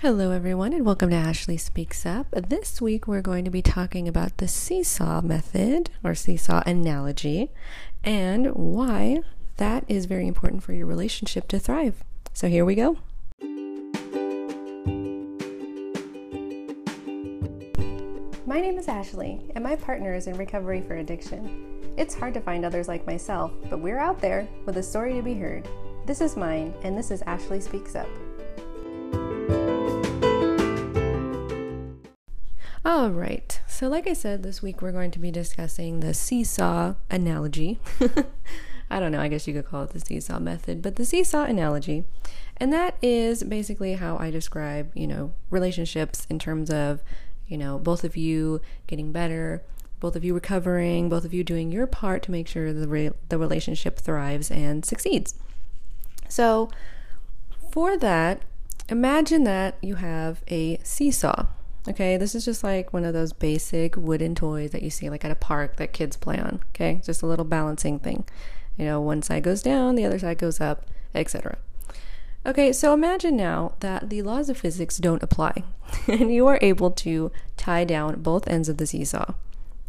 Hello, everyone, and welcome to Ashley Speaks Up. This week, we're going to be talking about the seesaw method or seesaw analogy and why that is very important for your relationship to thrive. So, here we go. My name is Ashley, and my partner is in recovery for addiction. It's hard to find others like myself, but we're out there with a story to be heard. This is mine, and this is Ashley Speaks Up. All right. So, like I said, this week we're going to be discussing the seesaw analogy. I don't know, I guess you could call it the seesaw method, but the seesaw analogy. And that is basically how I describe, you know, relationships in terms of, you know, both of you getting better, both of you recovering, both of you doing your part to make sure the re- the relationship thrives and succeeds. So, for that, imagine that you have a seesaw Okay, this is just like one of those basic wooden toys that you see like at a park that kids play on. Okay, just a little balancing thing. You know, one side goes down, the other side goes up, etc. Okay, so imagine now that the laws of physics don't apply and you are able to tie down both ends of the seesaw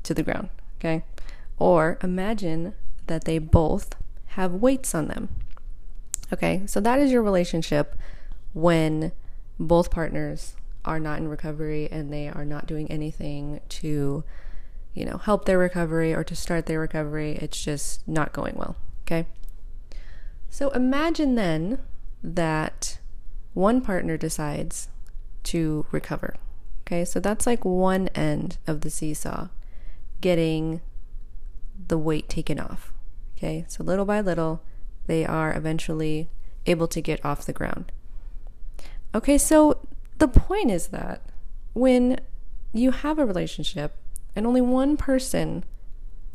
to the ground. Okay, or imagine that they both have weights on them. Okay, so that is your relationship when both partners are not in recovery and they are not doing anything to, you know, help their recovery or to start their recovery. It's just not going well. Okay. So imagine then that one partner decides to recover. Okay. So that's like one end of the seesaw, getting the weight taken off. Okay. So little by little, they are eventually able to get off the ground. Okay. So the point is that when you have a relationship and only one person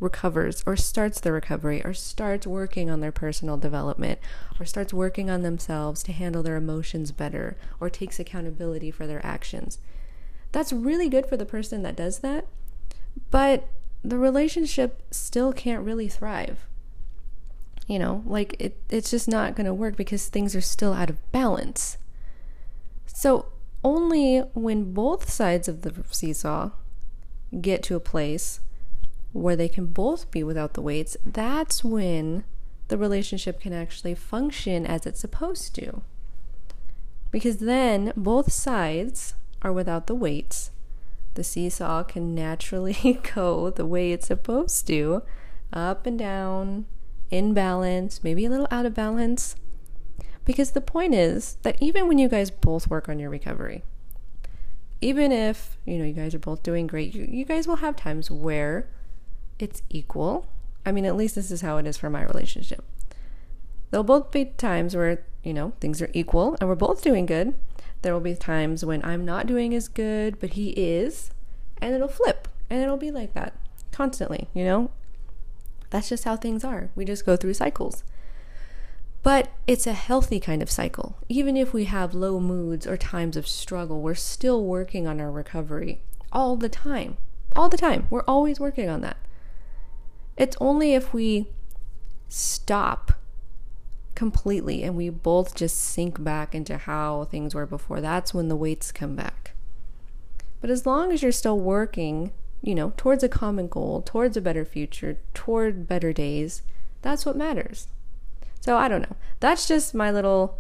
recovers or starts the recovery or starts working on their personal development or starts working on themselves to handle their emotions better or takes accountability for their actions. That's really good for the person that does that, but the relationship still can't really thrive. You know, like it, it's just not going to work because things are still out of balance. So, only when both sides of the seesaw get to a place where they can both be without the weights, that's when the relationship can actually function as it's supposed to. Because then both sides are without the weights. The seesaw can naturally go the way it's supposed to up and down, in balance, maybe a little out of balance. Because the point is that even when you guys both work on your recovery, even if, you know, you guys are both doing great, you, you guys will have times where it's equal. I mean, at least this is how it is for my relationship. There'll both be times where, you know, things are equal and we're both doing good. There will be times when I'm not doing as good, but he is, and it'll flip and it'll be like that constantly, you know? That's just how things are. We just go through cycles. But it's a healthy kind of cycle. Even if we have low moods or times of struggle, we're still working on our recovery all the time. All the time. We're always working on that. It's only if we stop completely and we both just sink back into how things were before, that's when the weights come back. But as long as you're still working, you know, towards a common goal, towards a better future, toward better days, that's what matters. So I don't know. That's just my little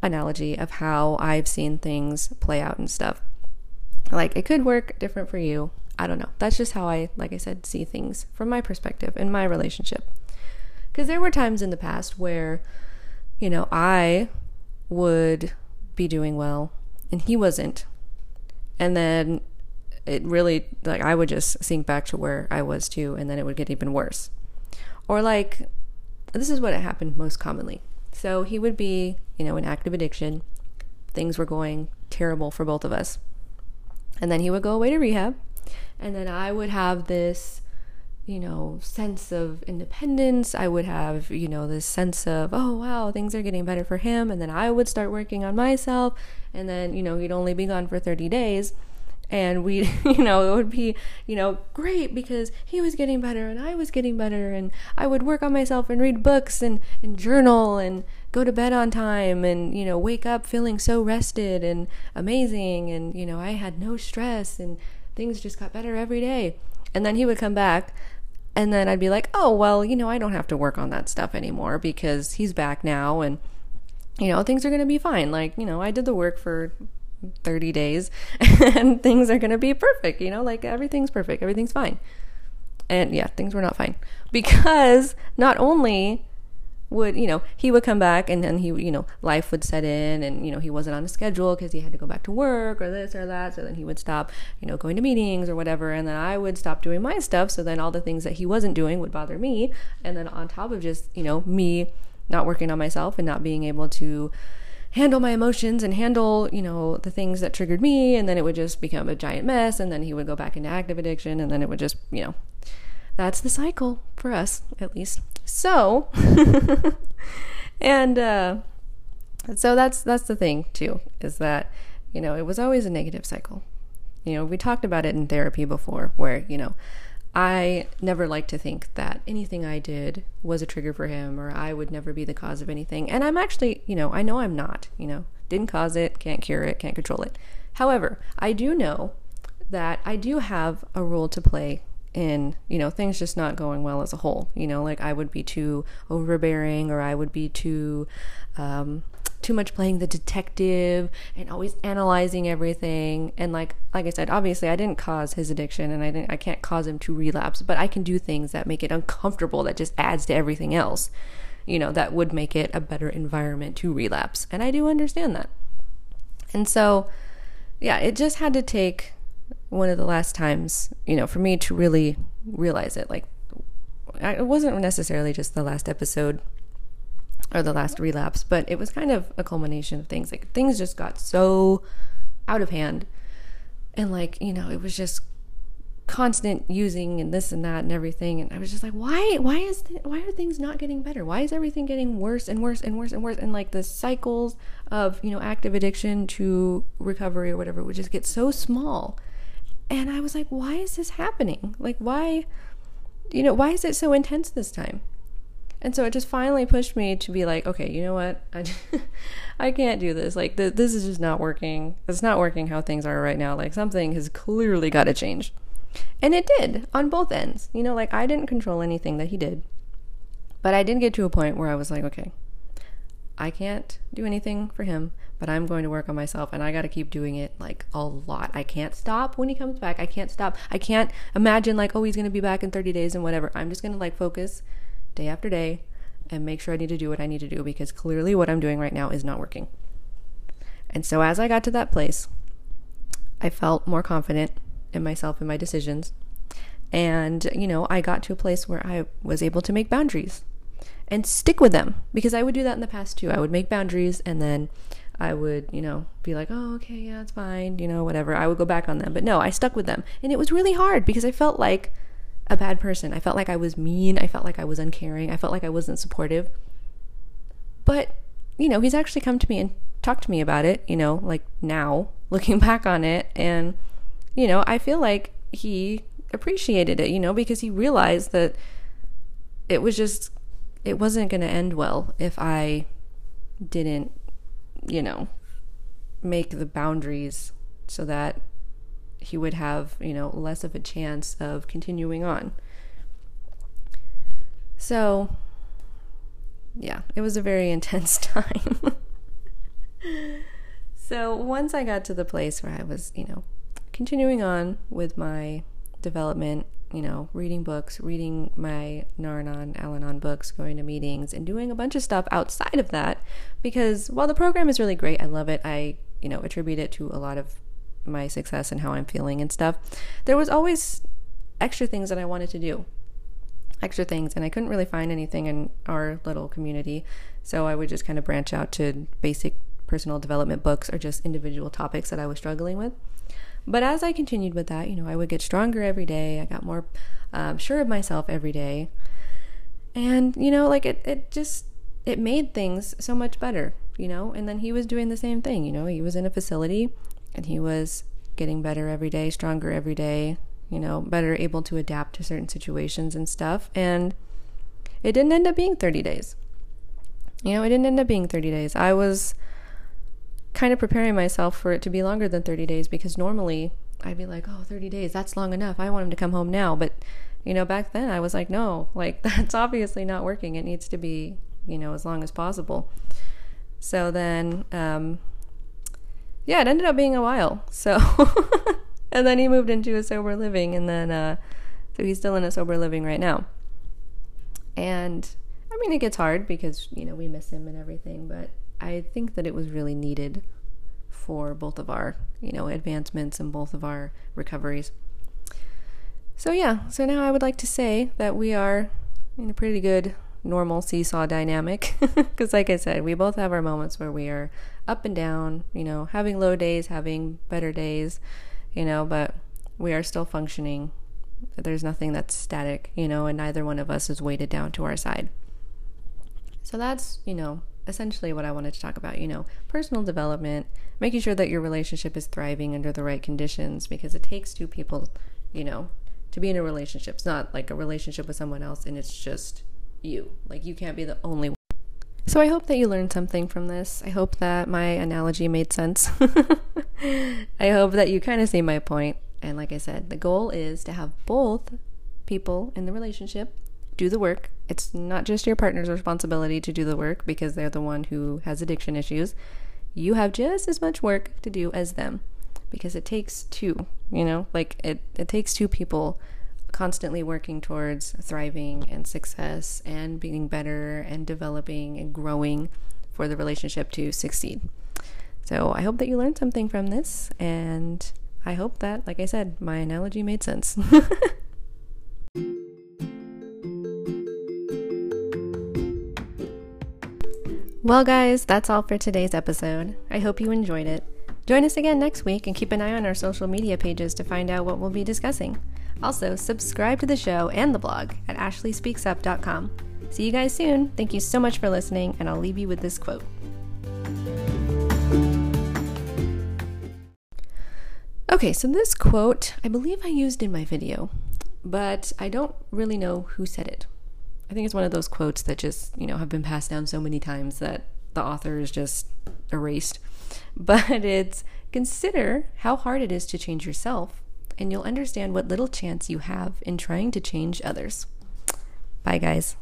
analogy of how I've seen things play out and stuff. Like it could work different for you. I don't know. That's just how I, like I said, see things from my perspective in my relationship. Because there were times in the past where, you know, I would be doing well and he wasn't. And then it really, like, I would just sink back to where I was too, and then it would get even worse. Or like, this is what happened most commonly. So he would be, you know, in active addiction. Things were going terrible for both of us. And then he would go away to rehab. And then I would have this, you know, sense of independence. I would have, you know, this sense of, oh, wow, things are getting better for him. And then I would start working on myself. And then, you know, he'd only be gone for 30 days and we you know it would be you know great because he was getting better and i was getting better and i would work on myself and read books and, and journal and go to bed on time and, you know, wake up feeling so rested and amazing. And, you know, I had no stress and things just got better every day. And then he would come back and then I'd be like, oh, well, you know, I don't have to work on that stuff anymore because he's back now and, you know, things are going to be fine. Like, you know, I did the work for 30 days and things are going to be perfect, you know, like everything's perfect, everything's fine. And yeah, things were not fine because not only would you know he would come back and then he you know life would set in and you know he wasn't on a schedule because he had to go back to work or this or that so then he would stop you know going to meetings or whatever and then i would stop doing my stuff so then all the things that he wasn't doing would bother me and then on top of just you know me not working on myself and not being able to handle my emotions and handle, you know, the things that triggered me. And then it would just become a giant mess. And then he would go back into active addiction. And then it would just, you know, that's the cycle for us, at least. So, and, uh, so that's that's the thing too is that you know it was always a negative cycle you know we talked about it in therapy before where you know I never like to think that anything I did was a trigger for him or I would never be the cause of anything. And I'm actually, you know, I know I'm not, you know, didn't cause it, can't cure it, can't control it. However, I do know that I do have a role to play in, you know, things just not going well as a whole. You know, like I would be too overbearing or I would be too um, too much playing the detective and always analyzing everything. And like like I said obviously I didn't cause his addiction and I didn't I can't cause him to relapse but I can do things that make it uncomfortable that just adds to everything else you know that would make it a better environment to relapse. And I do understand that. And so yeah it just had to take one of the last times you know for me to really realize it. Like it wasn't necessarily just the last episode or the last relapse, but it was kind of a culmination of things. Like things just got so out of hand. And like, you know, it was just constant using and this and that and everything. And I was just like why why is th- why are things not getting better? Why is everything getting worse and worse and worse and worse? And like the cycles of you know active addiction to recovery or whatever would just get so small. And I was like why is this happening? Like why you know why is it so intense this time and so it just finally pushed me to be like, okay, you know what? I, I can't do this. Like, th- this is just not working. It's not working how things are right now. Like, something has clearly got to change. And it did on both ends. You know, like, I didn't control anything that he did. But I did get to a point where I was like, okay, I can't do anything for him, but I'm going to work on myself and I got to keep doing it like a lot. I can't stop when he comes back. I can't stop. I can't imagine like, oh, he's going to be back in 30 days and whatever. I'm just going to like focus day after day and make sure I need to do what I need to do because clearly what I'm doing right now is not working. And so as I got to that place, I felt more confident in myself and my decisions. And, you know, I got to a place where I was able to make boundaries and stick with them because I would do that in the past too. I would make boundaries and then I would, you know, be like, oh, okay, yeah, it's fine, you know, whatever. I would go back on them. But no, I stuck with them. And it was really hard because I felt like a bad person. I felt like I was mean. I felt like I was uncaring. I felt like I wasn't supportive. But, you know, he's actually come to me and talked to me about it, you know, like now, looking back on it. And, you know, I feel like he appreciated it, you know, because he realized that it was just, it wasn't going to end well if I didn't, you know, make the boundaries so that he would have, you know, less of a chance of continuing on. So, yeah, it was a very intense time. so, once I got to the place where I was, you know, continuing on with my development, you know, reading books, reading my Nar-Anon, Al-Anon books, going to meetings, and doing a bunch of stuff outside of that. Because while the program is really great, I love it. I, you know, attribute it to a lot of my success and how I'm feeling and stuff, there was always extra things that I wanted to do. Extra things, and I couldn't really find anything in our little community. So I would just kind of branch out to basic personal development books or just individual topics that I was struggling with. But as I continued with that, you know, I would get stronger every day. I got more um, sure of myself every day. And, you know, like it, it just, it made things so much better, you know? And then he was doing the same thing, you know? He was in a facility and he was getting better every day, stronger every day, you know, better able to adapt to certain situations and stuff. And it didn't end up being 30 days. You know, it didn't end up being 30 days. I was kind of preparing myself for it to be longer than 30 days because normally I'd be like, oh, 30 days, that's long enough. I want him to come home now. But, you know, back then I was like, no, like that's obviously not working. It needs to be, you know, as long as possible. So then, um, yeah, it ended up being a while. So, and then he moved into a sober living, and then, uh, so he's still in a sober living right now. And I mean, it gets hard because, you know, we miss him and everything, but I think that it was really needed for both of our, you know, advancements and both of our recoveries. So yeah, so now I would like to say that we are in a pretty good normal seesaw dynamic because like I said, we both have our moments where we are up and down, you know, having low days, having better days, you know, but we are still functioning. There's nothing that's static, you know, and neither one of us is weighted down to our side. So that's, you know, essentially what I wanted to talk about, you know, personal development, making sure that your relationship is thriving under the right conditions because it takes two people, you know, to be in a relationship. It's not like a relationship with someone else and it's just you. Like you can't be the only one. So I hope that you learned something from this. I hope that my analogy made sense. I hope that you kind of see my point. And like I said, the goal is to have both people in the relationship do the work. It's not just your partner's responsibility to do the work because they're the one who has addiction issues. You have just as much work to do as them because it takes two, you know? Like it it takes two people constantly working towards thriving and success and being better and developing and growing for the relationship to succeed. So, I hope that you learned something from this and I hope that like I said, my analogy made sense. Well, guys, that's all for today's episode. I hope you enjoyed it. Join us again next week and keep an eye on our social media pages to find out what we'll be discussing. Also, subscribe to the show and the blog at ashleyspeaksup.com. See you guys soon. Thank you so much for listening, and I'll leave you with this quote. Okay, so this quote I believe I used in my video, but I don't really know who said it. I think it's one of those quotes that just, you know, have been passed down so many times that the author is just erased. But it's consider how hard it is to change yourself, and you'll understand what little chance you have in trying to change others. Bye, guys.